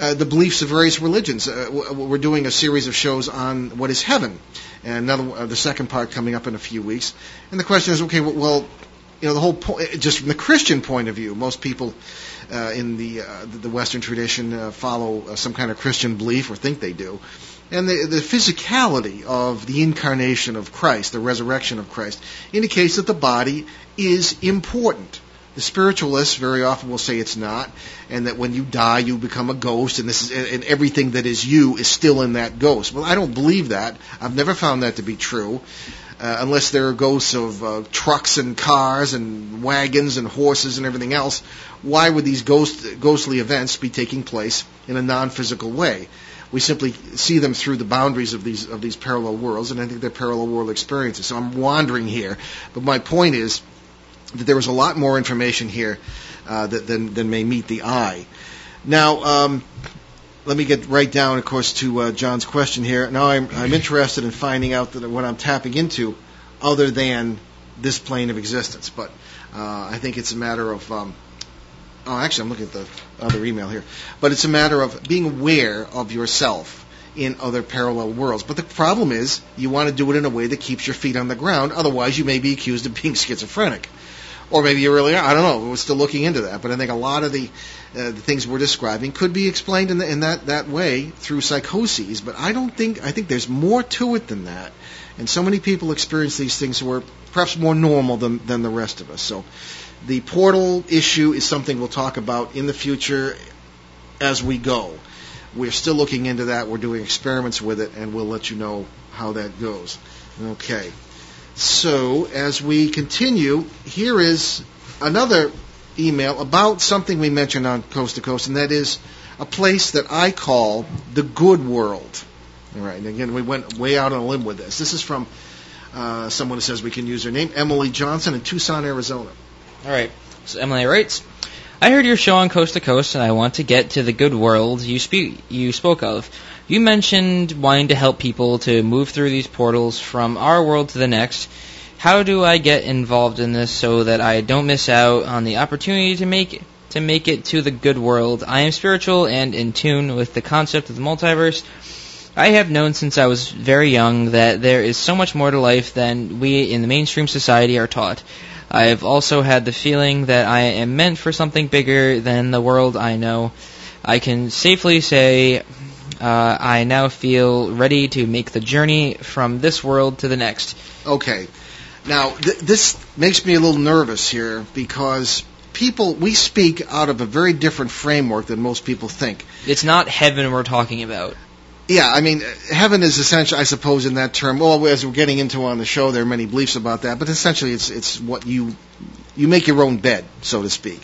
uh, the beliefs of various religions. Uh, we're doing a series of shows on what is heaven, and another uh, the second part coming up in a few weeks. And the question is, okay, well, you know, the whole point, just from the Christian point of view, most people uh, in the uh, the Western tradition uh, follow uh, some kind of Christian belief or think they do, and the the physicality of the incarnation of Christ, the resurrection of Christ, indicates that the body is important. The spiritualists very often will say it's not, and that when you die you become a ghost, and this is and everything that is you is still in that ghost. Well, I don't believe that. I've never found that to be true. uh, unless there are ghosts of uh, trucks and cars and wagons and horses and everything else, why would these ghost, ghostly events be taking place in a non-physical way? We simply see them through the boundaries of these of these parallel worlds, and I think they're parallel world experiences. So I'm wandering here, but my point is that there was a lot more information here uh, than than may meet the eye. Now, um, let me get right down, of course, to uh, John's question here. Now, I'm, I'm interested in finding out that what I'm tapping into, other than this plane of existence. But uh, I think it's a matter of. Um, oh, actually, I'm looking at the other email here. But it's a matter of being aware of yourself in other parallel worlds. But the problem is, you want to do it in a way that keeps your feet on the ground. Otherwise, you may be accused of being schizophrenic. Or maybe you really are. I don't know. We're still looking into that. But I think a lot of the, uh, the things we're describing could be explained in, the, in that, that way through psychoses. But I don't think, I think there's more to it than that. And so many people experience these things who are perhaps more normal than, than the rest of us. So the portal issue is something we'll talk about in the future as we go. We're still looking into that. We're doing experiments with it, and we'll let you know how that goes. Okay. So, as we continue, here is another email about something we mentioned on Coast to Coast, and that is a place that I call the good world. All right, and again, we went way out on a limb with this. This is from uh, someone who says we can use their name, Emily Johnson in Tucson, Arizona. All right. So Emily writes, I heard your show on Coast to Coast, and I want to get to the good world you speak you spoke of. You mentioned wanting to help people to move through these portals from our world to the next. How do I get involved in this so that I don't miss out on the opportunity to make to make it to the good world? I am spiritual and in tune with the concept of the multiverse. I have known since I was very young that there is so much more to life than we in the mainstream society are taught. I've also had the feeling that I am meant for something bigger than the world I know. I can safely say uh, I now feel ready to make the journey from this world to the next. Okay. Now, th- this makes me a little nervous here because people, we speak out of a very different framework than most people think. It's not heaven we're talking about. Yeah, I mean, heaven is essential, I suppose, in that term. Well, as we're getting into on the show, there are many beliefs about that, but essentially, it's it's what you you make your own bed, so to speak.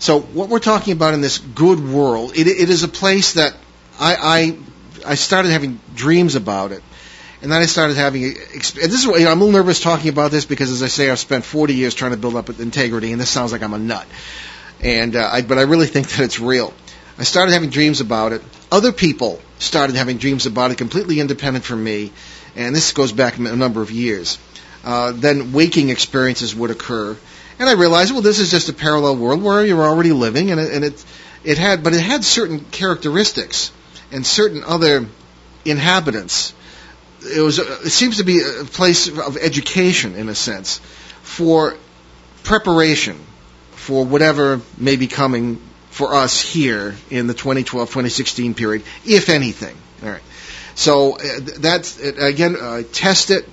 So, what we're talking about in this good world, it, it is a place that I, I I started having dreams about it, and then I started having. This is you know, I'm a little nervous talking about this because, as I say, I've spent 40 years trying to build up integrity, and this sounds like I'm a nut. And uh, I, but I really think that it's real. I started having dreams about it. Other people started having dreams about it, completely independent from me, and this goes back a number of years. Uh, then waking experiences would occur, and I realized, well, this is just a parallel world where you're already living, and it, and it, it had, but it had certain characteristics and certain other inhabitants. It was, it seems to be a place of education in a sense for preparation for whatever may be coming for us here in the 2012-2016 period, if anything. All right. So uh, that's again, I test it,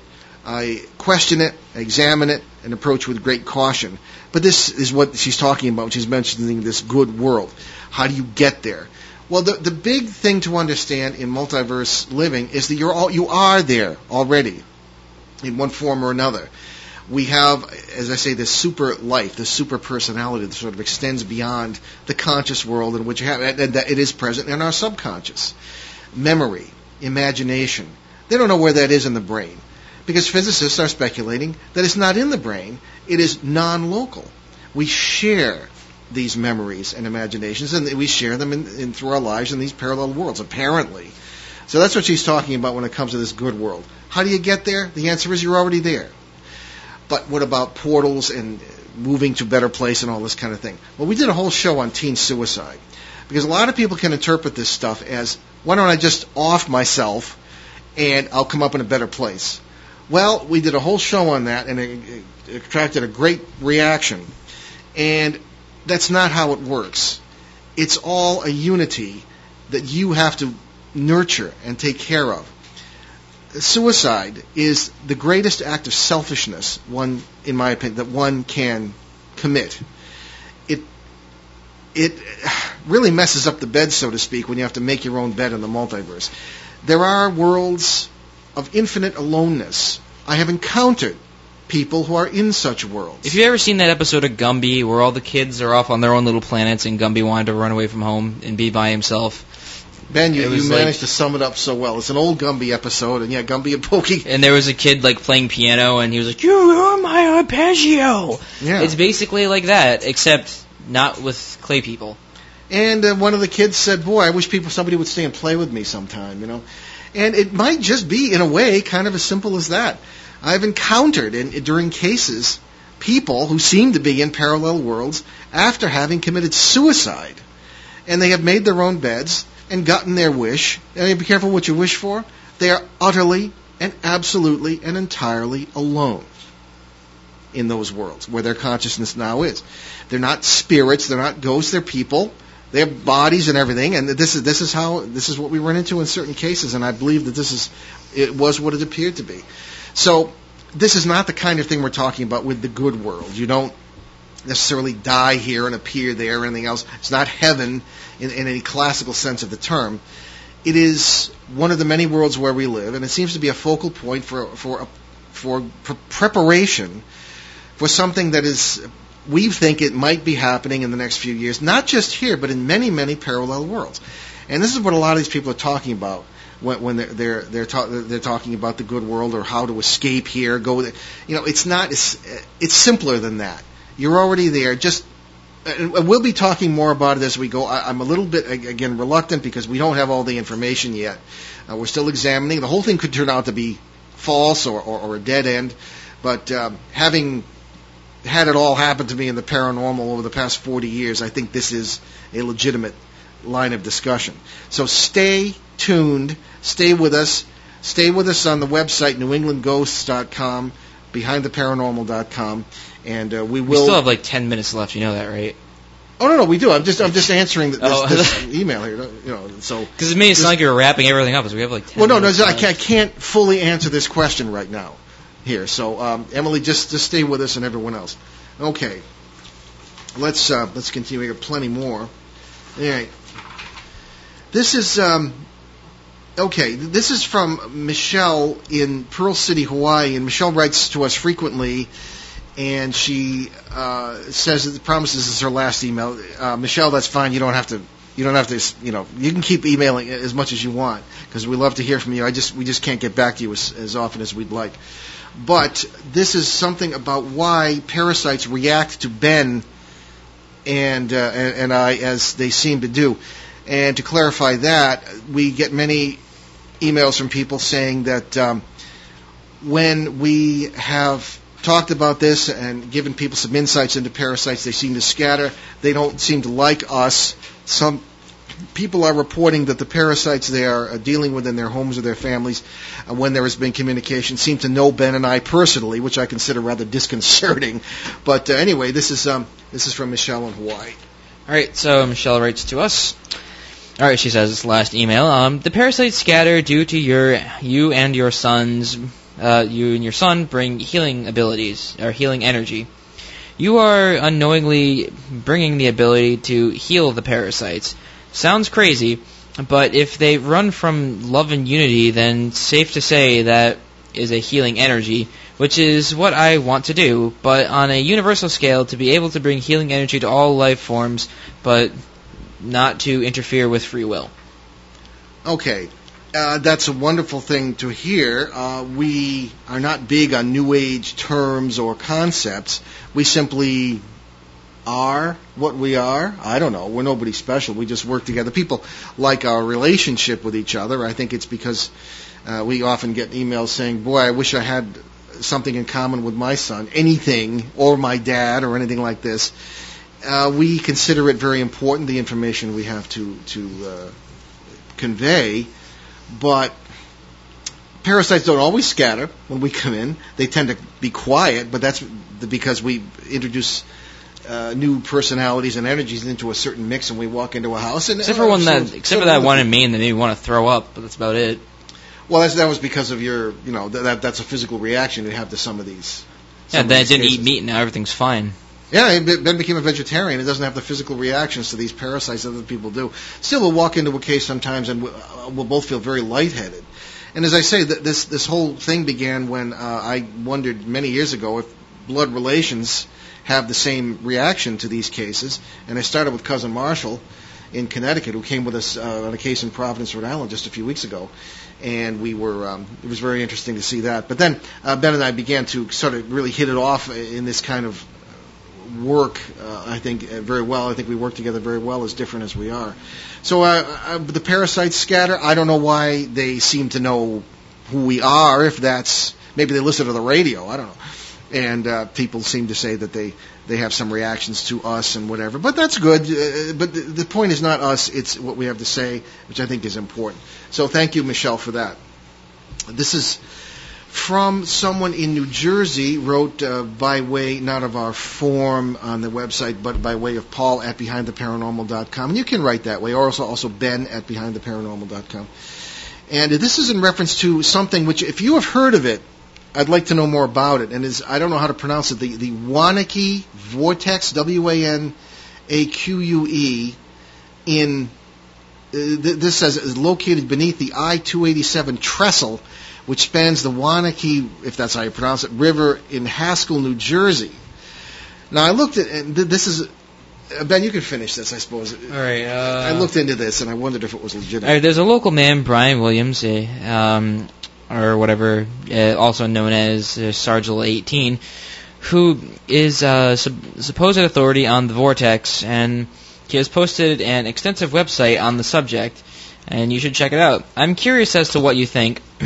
I question it, examine it, and approach with great caution. But this is what she's talking about. She's mentioning this good world. How do you get there? Well, the the big thing to understand in multiverse living is that you're all you are there already, in one form or another we have, as I say, this super life, this super personality that sort of extends beyond the conscious world in which you have, and that it is present in our subconscious. Memory, imagination. They don't know where that is in the brain. Because physicists are speculating that it's not in the brain, it is non local. We share these memories and imaginations, and we share them in, in, through our lives in these parallel worlds, apparently. So that's what she's talking about when it comes to this good world. How do you get there? The answer is you're already there. But what about portals and moving to better place and all this kind of thing? Well, we did a whole show on teen suicide because a lot of people can interpret this stuff as why don't I just off myself and I'll come up in a better place. Well, we did a whole show on that and it attracted a great reaction. And that's not how it works. It's all a unity that you have to nurture and take care of. Suicide is the greatest act of selfishness one in my opinion that one can commit. It it really messes up the bed so to speak when you have to make your own bed in the multiverse. There are worlds of infinite aloneness. I have encountered people who are in such worlds. If you've ever seen that episode of Gumby where all the kids are off on their own little planets and Gumby wanted to run away from home and be by himself, Ben, you, you managed like- to sum it up so well. It's an old Gumby episode, and yeah, Gumby and Pokey. and there was a kid like playing piano and he was like, "You are my arpeggio." Yeah. It's basically like that, except not with clay people. And uh, one of the kids said, "Boy, I wish people somebody would stay and play with me sometime." You know, and it might just be, in a way, kind of as simple as that. I've encountered in, during cases people who seem to be in parallel worlds after having committed suicide, and they have made their own beds and gotten their wish. And be careful what you wish for. They are utterly and absolutely and entirely alone in those worlds where their consciousness now is. They're not spirits. They're not ghosts. They're people. They have bodies and everything. And this is this is how this is what we run into in certain cases. And I believe that this is it was what it appeared to be. So this is not the kind of thing we're talking about with the good world. You don't necessarily die here and appear there or anything else. It's not heaven in, in any classical sense of the term. It is one of the many worlds where we live, and it seems to be a focal point for for for, for preparation for something that is we think it might be happening in the next few years, not just here, but in many, many parallel worlds. And this is what a lot of these people are talking about when, when they're they're they're, ta- they're talking about the good world or how to escape here. Go, there. you know, it's not. It's it's simpler than that. You're already there. Just and we'll be talking more about it as we go. I, I'm a little bit again reluctant because we don't have all the information yet. Uh, we're still examining. The whole thing could turn out to be false or, or, or a dead end. But um, having had it all happen to me in the paranormal over the past 40 years, I think this is a legitimate line of discussion. So stay tuned, stay with us, stay with us on the website newenglandghosts.com, behindtheparanormal.com, and uh, we We will. still have like 10 minutes left, you know that, right? oh no, no, we do. I'm just I'm just answering this, Oh. this email here. You know, so Because it it sound like you were wrapping everything up, so we have like 10 well, no, no, I can't, I can't fully answer this question right now here. So, um, Emily, just just stay with us and everyone else. Okay, let's uh, let's continue. We have plenty more. All right, this is um, okay. This is from Michelle in Pearl City, Hawaii, and Michelle writes to us frequently. And she uh, says that the promises is her last email. Uh, Michelle, that's fine. You don't have to you don't have to, you know, you can keep emailing as much as you want because we love to hear from you. I just, we just can't get back to you as, as often as we'd like. But this is something about why parasites react to Ben and, uh, and, and I as they seem to do. And to clarify that, we get many emails from people saying that um, when we have talked about this and given people some insights into parasites, they seem to scatter. They don't seem to like us. Some people are reporting that the parasites they are uh, dealing with in their homes or their families, uh, when there has been communication, seem to know Ben and I personally, which I consider rather disconcerting. But uh, anyway, this is um, this is from Michelle in Hawaii. All right, so Michelle writes to us. All right, she says this last email. Um, the parasites scatter due to your you and your son's uh, you and your son bring healing abilities or healing energy. You are unknowingly bringing the ability to heal the parasites. Sounds crazy, but if they run from love and unity, then safe to say that is a healing energy, which is what I want to do, but on a universal scale to be able to bring healing energy to all life forms, but not to interfere with free will. Okay, uh, that's a wonderful thing to hear. Uh, we are not big on New Age terms or concepts. We simply are what we are. I don't know. We're nobody special. We just work together. People like our relationship with each other. I think it's because uh, we often get emails saying, "Boy, I wish I had something in common with my son, anything, or my dad, or anything like this." Uh, we consider it very important the information we have to to uh, convey, but parasites don't always scatter when we come in. They tend to be quiet, but that's because we introduce uh, new personalities and energies into a certain mix, and we walk into a house. And Except for one that, so- except so for that one in Maine that made me want to throw up, but that's about it. Well, that's, that was because of your, you know, that, that that's a physical reaction you have to some of these. Yeah, some of then it didn't cases. eat meat, and now everything's fine. Yeah, Ben became a vegetarian. It doesn't have the physical reactions to these parasites that other people do. Still, we'll walk into a case sometimes and we'll, uh, both feel very lightheaded. And as I say, this this whole thing began when uh, I wondered many years ago if blood relations have the same reaction to these cases. And I started with cousin Marshall in Connecticut, who came with us uh, on a case in Providence, Rhode Island, just a few weeks ago. And we were, um, it was very interesting to see that. But then uh, Ben and I began to sort of really hit it off in this kind of work, uh, I think, uh, very well. I think we work together very well, as different as we are. So uh, uh, the parasites scatter. I don't know why they seem to know who we are. If that's maybe they listen to the radio. I don't know. And uh, people seem to say that they they have some reactions to us and whatever. But that's good. Uh, but the, the point is not us; it's what we have to say, which I think is important. So thank you, Michelle, for that. This is from someone in New Jersey wrote uh, by way not of our form on the website, but by way of Paul at behindtheparanormal.com. And you can write that way, or also also Ben at behindtheparanormal.com. And this is in reference to something which, if you have heard of it, I'd like to know more about it. And is I don't know how to pronounce it. The the Wanakee vortex, W A N A Q U E, in uh, th- this says is located beneath the I-287 trestle, which spans the Wanakee, if that's how you pronounce it, River in Haskell, New Jersey. Now I looked at, and th- this is, uh, Ben, you can finish this, I suppose. All right. Uh, I looked into this and I wondered if it was legitimate. right, there's a local man, Brian Williams, uh, um, or whatever, uh, also known as uh, Sergeant 18, who is uh, sup- supposed authority on the vortex, and he has posted an extensive website on the subject, and you should check it out. I'm curious as to what you think.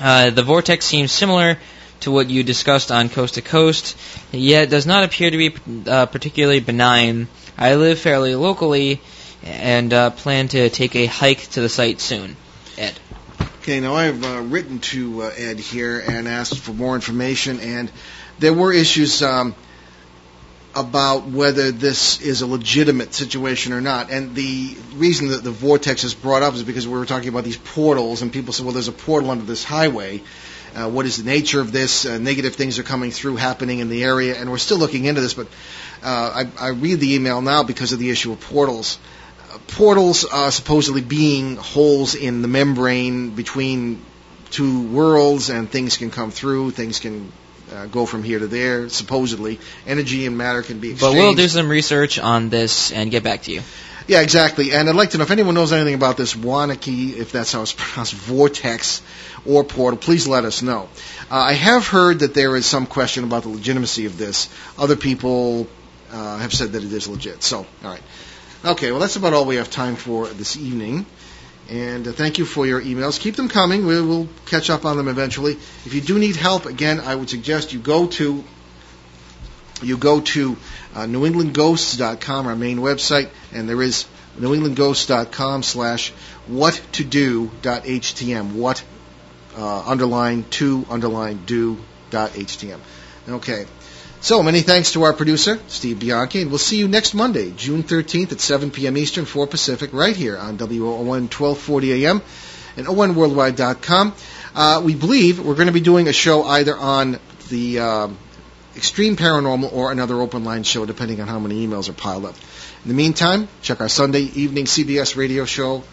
uh, the vortex seems similar to what you discussed on Coast to Coast, yet does not appear to be uh, particularly benign. I live fairly locally and uh, plan to take a hike to the site soon. Ed. Okay, now I've uh, written to uh, Ed here and asked for more information, and there were issues um, about whether this is a legitimate situation or not. And the reason that the vortex is brought up is because we were talking about these portals, and people said, well, there's a portal under this highway. Uh, what is the nature of this? Uh, negative things are coming through, happening in the area, and we're still looking into this. But uh, I, I read the email now because of the issue of portals. Uh, portals are supposedly being holes in the membrane between two worlds, and things can come through. Things can uh, go from here to there. Supposedly, energy and matter can be But we'll do some research on this and get back to you. Yeah, exactly. And I'd like to know if anyone knows anything about this Wanakee, if that's how it's pronounced, vortex or portal, please let us know. Uh, I have heard that there is some question about the legitimacy of this. Other people uh, have said that it is legit. So, all right. Okay, well, that's about all we have time for this evening. And uh, thank you for your emails. Keep them coming. We will catch up on them eventually. If you do need help, again, I would suggest you go to you go to uh, newenglandghosts.com, our main website, and there is newenglandghosts.com slash what to do.htm. What uh, underline to underline do dot htm. Okay. So many thanks to our producer, Steve Bianchi, and we'll see you next Monday, June 13th at 7 p.m. Eastern, 4 Pacific, right here on WOON 1240 AM and ONWorldwide.com. Uh, we believe we're going to be doing a show either on the um, Extreme Paranormal or another open line show, depending on how many emails are piled up. In the meantime, check our Sunday evening CBS radio show.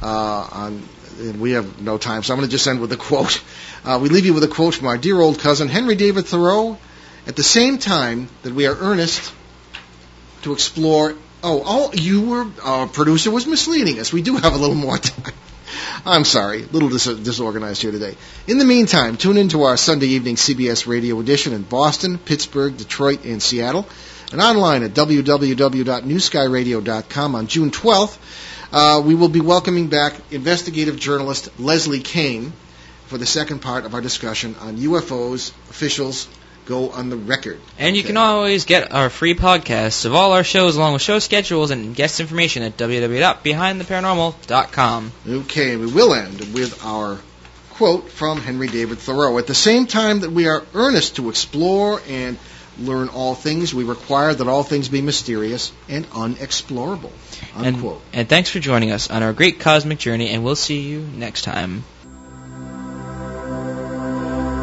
Uh, on and we have no time, so I'm going to just end with a quote. Uh, we leave you with a quote from our dear old cousin Henry David Thoreau. At the same time that we are earnest to explore. Oh, oh, you were our producer was misleading us. We do have a little more time. I'm sorry, a little dis- disorganized here today. In the meantime, tune into our Sunday evening CBS radio edition in Boston, Pittsburgh, Detroit, and Seattle, and online at www.newskyradio.com on June 12th. Uh, we will be welcoming back investigative journalist Leslie Kean for the second part of our discussion on UFOs. Officials go on the record. And you Okay. can always get our free podcasts of all our shows along with show schedules and guest information at www.behindtheparanormal.com. Okay, we will end with our quote from Henry David Thoreau. At the same time that we are earnest to explore and learn all things, we require that all things be mysterious and unexplorable. And, Unquote. and thanks for joining us on our great cosmic journey, and we'll see you next time.